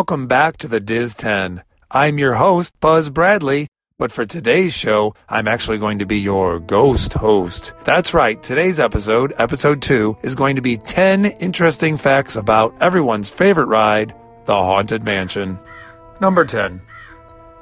welcome back to the Diz 10. I'm your host, Buzz Bradley, but for today's show, I'm actually going to be your ghost host. That's right, today's episode, episode 2, is going to be 10 interesting facts about everyone's favorite ride, the Haunted Mansion. Number 10.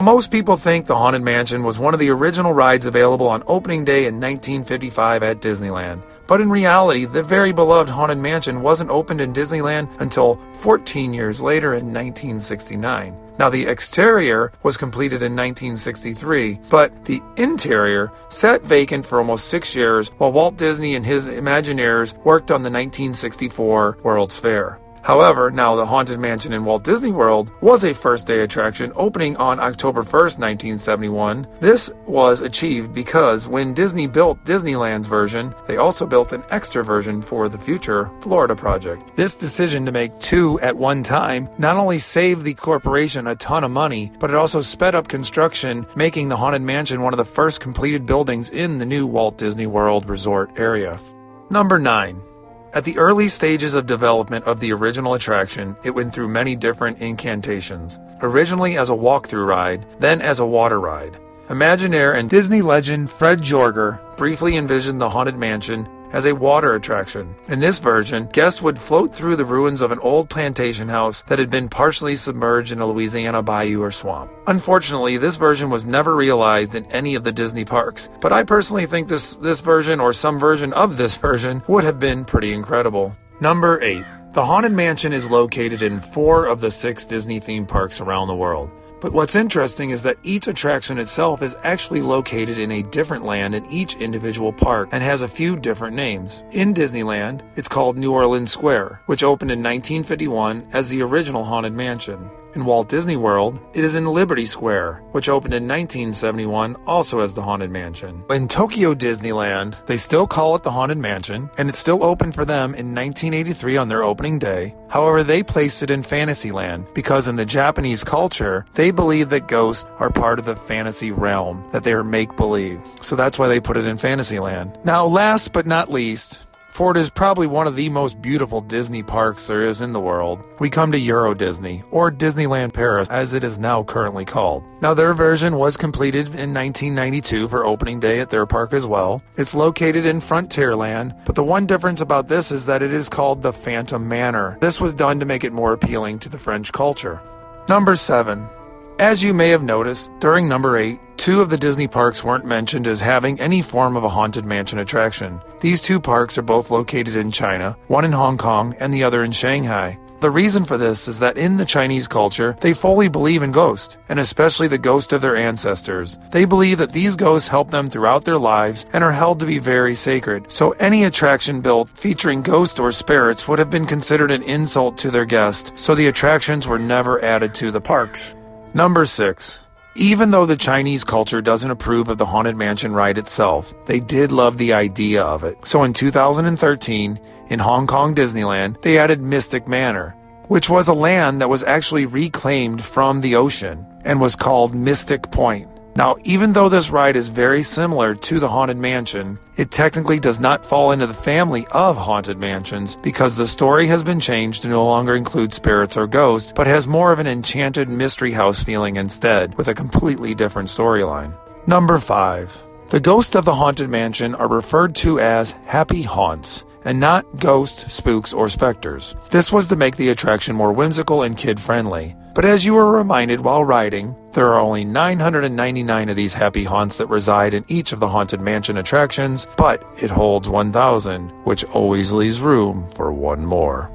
Most people think the Haunted Mansion was one of the original rides available on opening day in 1955 at Disneyland. But in reality, the very beloved Haunted Mansion wasn't opened in Disneyland until 14 years later in 1969. Now, the exterior was completed in 1963, but the interior sat vacant for almost six years while Walt Disney and his Imagineers worked on the 1964 World's Fair. However, now the Haunted Mansion in Walt Disney World was a first day attraction opening on October 1st, 1971. This was achieved because when Disney built Disneyland's version, they also built an extra version for the future Florida project. This decision to make two at one time not only saved the corporation a ton of money, but it also sped up construction, making the Haunted Mansion one of the first completed buildings in the new Walt Disney World resort area. Number 9. At the early stages of development of the original attraction, it went through many different incantations. Originally as a walk-through ride, then as a water ride. Imagineer and Disney legend Fred Joerger briefly envisioned the Haunted Mansion as a water attraction. In this version, guests would float through the ruins of an old plantation house that had been partially submerged in a Louisiana bayou or swamp. Unfortunately, this version was never realized in any of the Disney parks, but I personally think this, this version or some version of this version would have been pretty incredible. Number 8. The Haunted Mansion is located in four of the six Disney theme parks around the world. But what's interesting is that each attraction itself is actually located in a different land in each individual park and has a few different names. In Disneyland, it's called New Orleans Square, which opened in 1951 as the original Haunted Mansion. In Walt Disney World, it is in Liberty Square, which opened in 1971 also as the Haunted Mansion. In Tokyo Disneyland, they still call it the Haunted Mansion, and it's still open for them in 1983 on their opening day. However, they placed it in Fantasyland because in the Japanese culture, they believe that ghosts are part of the fantasy realm, that they are make believe. So that's why they put it in Fantasyland. Now, last but not least, Ford is probably one of the most beautiful Disney parks there is in the world. We come to Euro Disney, or Disneyland Paris as it is now currently called. Now, their version was completed in 1992 for opening day at their park as well. It's located in Frontierland, but the one difference about this is that it is called the Phantom Manor. This was done to make it more appealing to the French culture. Number 7. As you may have noticed, during number 8, two of the Disney parks weren't mentioned as having any form of a haunted mansion attraction. These two parks are both located in China, one in Hong Kong and the other in Shanghai. The reason for this is that in the Chinese culture, they fully believe in ghosts, and especially the ghost of their ancestors. They believe that these ghosts help them throughout their lives and are held to be very sacred. So any attraction built featuring ghosts or spirits would have been considered an insult to their guest, so the attractions were never added to the parks. Number 6. Even though the Chinese culture doesn't approve of the Haunted Mansion ride itself, they did love the idea of it. So in 2013, in Hong Kong Disneyland, they added Mystic Manor, which was a land that was actually reclaimed from the ocean and was called Mystic Point. Now, even though this ride is very similar to the Haunted Mansion, it technically does not fall into the family of Haunted Mansions because the story has been changed to no longer include spirits or ghosts, but has more of an enchanted mystery house feeling instead, with a completely different storyline. Number 5. The ghosts of the Haunted Mansion are referred to as happy haunts and not ghosts, spooks, or specters. This was to make the attraction more whimsical and kid friendly. But as you were reminded while riding, there are only 999 of these happy haunts that reside in each of the Haunted Mansion attractions, but it holds 1,000, which always leaves room for one more.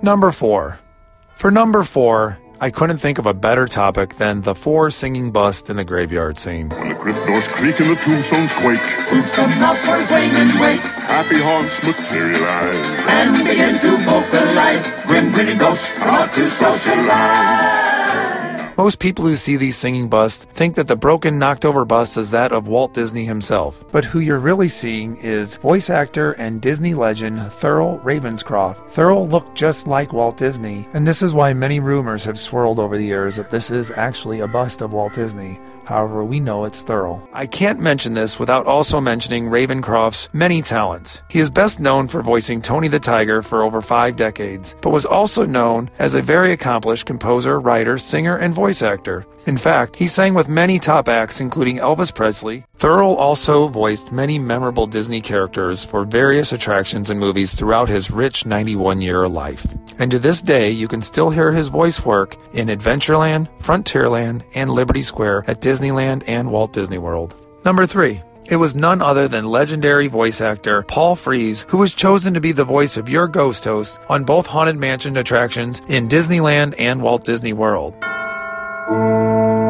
Number 4. For number 4, I couldn't think of a better topic than the four singing bust in the graveyard scene. When the crypt doors creak and the tombstones quake, Spooks come out for and wake happy haunts materialize. and begin to vocalize. Grim, gritty ghosts are out to socialize. Most people who see these singing busts think that the broken, knocked over bust is that of Walt Disney himself. But who you're really seeing is voice actor and Disney legend Thurl Ravenscroft. Thurl looked just like Walt Disney, and this is why many rumors have swirled over the years that this is actually a bust of Walt Disney. However, we know it's Thurl. I can't mention this without also mentioning Ravenscroft's many talents. He is best known for voicing Tony the Tiger for over five decades, but was also known as a very accomplished composer, writer, singer, and voice actor. In fact, he sang with many top acts, including Elvis Presley. Thurl also voiced many memorable Disney characters for various attractions and movies throughout his rich 91 year life. And to this day, you can still hear his voice work in Adventureland, Frontierland, and Liberty Square at Disneyland and Walt Disney World. Number 3. It was none other than legendary voice actor Paul Frees who was chosen to be the voice of your ghost host on both Haunted Mansion attractions in Disneyland and Walt Disney World.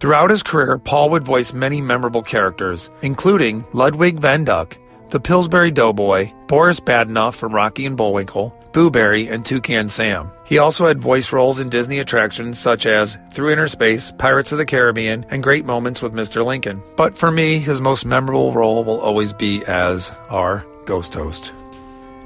Throughout his career, Paul would voice many memorable characters, including Ludwig Von Drake, the Pillsbury Doughboy, Boris Badenov from Rocky and Bullwinkle, Boo Berry, and Toucan Sam. He also had voice roles in Disney attractions such as Through Inner Space, Pirates of the Caribbean, and Great Moments with Mr. Lincoln. But for me, his most memorable role will always be as our ghost host.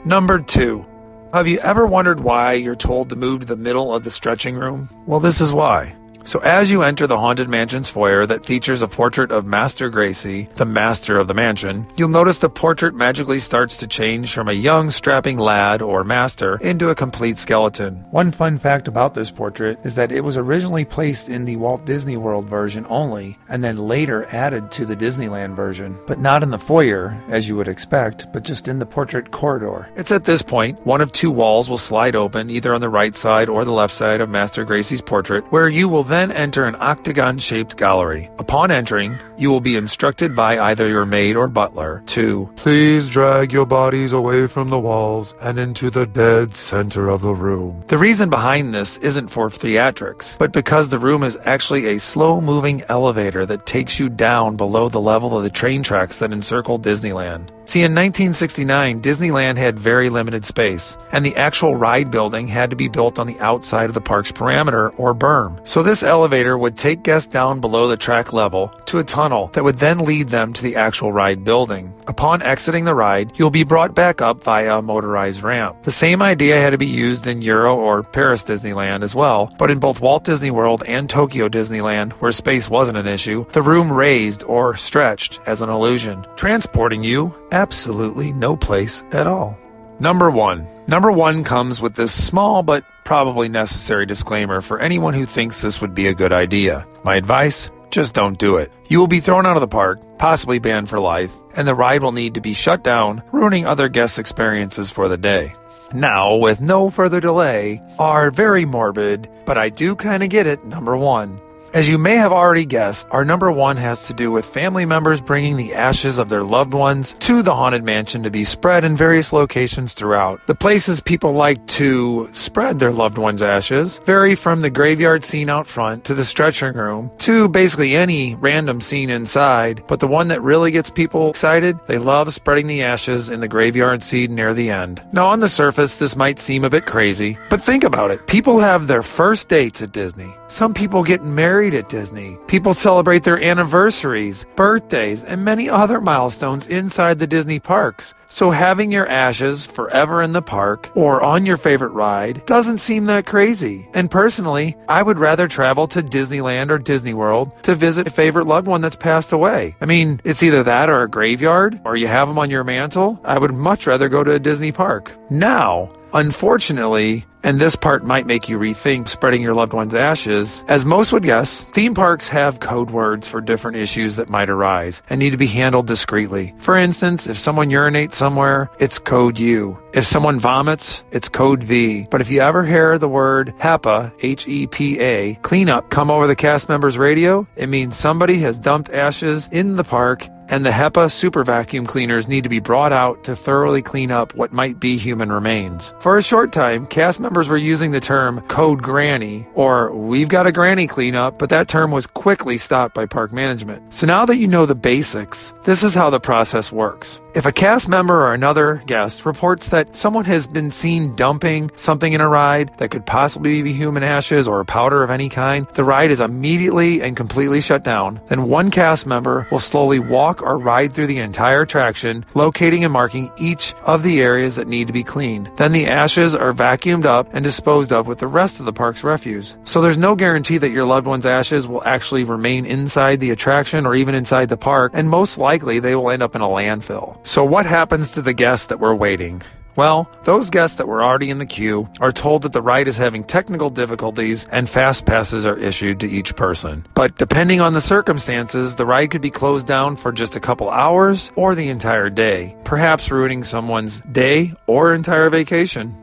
Number 2. Have you ever wondered why you're told to move to the middle of the stretching room? Well, this is why. So, as you enter the Haunted Mansion's foyer that features a portrait of Master Gracey, the master of the mansion, you'll notice the portrait magically starts to change from a young, strapping lad or master into a complete skeleton. One fun fact about this portrait is that it was originally placed in the Walt Disney World version only, and then later added to the Disneyland version, but not in the foyer, as you would expect, but just in the portrait corridor. It's at this point, one of two walls will slide open, either on the right side or the left side of Master Gracey's portrait, where you will then enter an octagon shaped gallery. Upon entering, you will be instructed by either your maid or butler to Please drag your bodies away from the walls and into the dead center of the room. The reason behind this isn't for theatrics, but because the room is actually a slow moving elevator that takes you down below the level of the train tracks that encircle Disneyland. See, in 1969, Disneyland had very limited space, and the actual ride building had to be built on the outside of the park's perimeter or berm. So this elevator would take guests down below the track level to a tunnel that would then lead them to the actual ride building. Upon exiting the ride, you'll be brought back up via a motorized ramp. The same idea had to be used in Euro or Paris Disneyland as well, but in both Walt Disney World and Tokyo Disneyland, where space wasn't an issue, the room raised or stretched as an illusion, transporting you absolutely no place at all. Number one. Number one comes with this small but probably necessary disclaimer for anyone who thinks this would be a good idea. My advice? Just don't do it. You will be thrown out of the park, possibly banned for life, and the ride will need to be shut down, ruining other guests' experiences for the day. Now, with no further delay, our very morbid, but I do kind of get it, number one. As you may have already guessed, our number one has to do with family members bringing the ashes of their loved ones to the Haunted Mansion to be spread in various locations throughout. The places people like to spread their loved ones' ashes vary from the graveyard scene out front to the stretching room to basically any random scene inside. But the one that really gets people excited, they love spreading the ashes in the graveyard scene near the end. Now, on the surface, this might seem a bit crazy, but think about it. People have their first dates at Disney. Some people get married at Disney. People celebrate their anniversaries, birthdays, and many other milestones inside the Disney parks. So having your ashes forever in the park or on your favorite ride doesn't seem that crazy. And personally, I would rather travel to Disneyland or Disney World to visit a favorite loved one that's passed away. I mean, it's either that or a graveyard, or you have them on your mantle. I would much rather go to a Disney park. Now, Unfortunately, and this part might make you rethink spreading your loved one's ashes, as most would guess, theme parks have code words for different issues that might arise and need to be handled discreetly. For instance, if someone urinates somewhere, it's code U. If someone vomits, it's code V. But if you ever hear the word HEPA, H-E-P-A, cleanup come over the cast member's radio, it means somebody has dumped ashes in the park and the HEPA super vacuum cleaners need to be brought out to thoroughly clean up what might be human remains. For a short time, cast members were using the term code granny or we've got a granny cleanup, but that term was quickly stopped by park management. So now that you know the basics, this is how the process works. If a cast member or another guest reports that someone has been seen dumping something in a ride that could possibly be human ashes or a powder of any kind, the ride is immediately and completely shut down. Then one cast member will slowly walk or ride through the entire attraction, locating and marking each of the areas that need to be cleaned. Then the ashes are vacuumed up and disposed of with the rest of the park's refuse. So there's no guarantee that your loved one's ashes will actually remain inside the attraction or even inside the park, and most likely they will end up in a landfill. So, what happens to the guests that were waiting? Well, those guests that were already in the queue are told that the ride is having technical difficulties and fast passes are issued to each person. But depending on the circumstances, the ride could be closed down for just a couple hours or the entire day, perhaps ruining someone's day or entire vacation.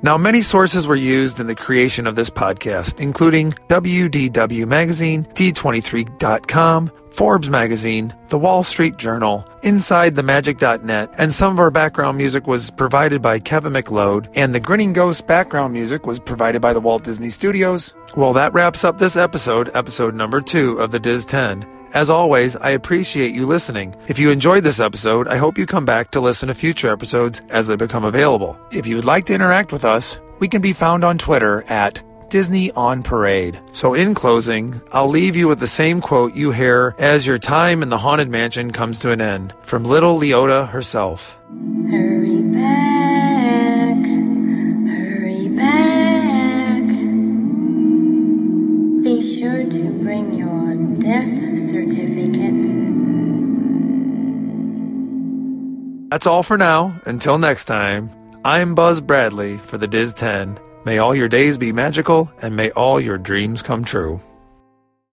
Now, many sources were used in the creation of this podcast, including WDW Magazine, D23.com, Forbes Magazine, The Wall Street Journal, InsideTheMagic.net, and some of our background music was provided by Kevin MacLeod, and the Grinning Ghost background music was provided by the Walt Disney Studios. Well, that wraps up this episode, episode number two of the Diz 10. As always, I appreciate you listening. If you enjoyed this episode, I hope you come back to listen to future episodes as they become available. If you would like to interact with us, we can be found on Twitter at Disney on Parade. So, in closing, I'll leave you with the same quote you hear as your time in the Haunted Mansion comes to an end from little Leota herself. Hurry back, hurry back. Be sure to bring your death certificate. That's all for now. Until next time, I'm Buzz Bradley for the Diz 10. May all your days be magical and may all your dreams come true.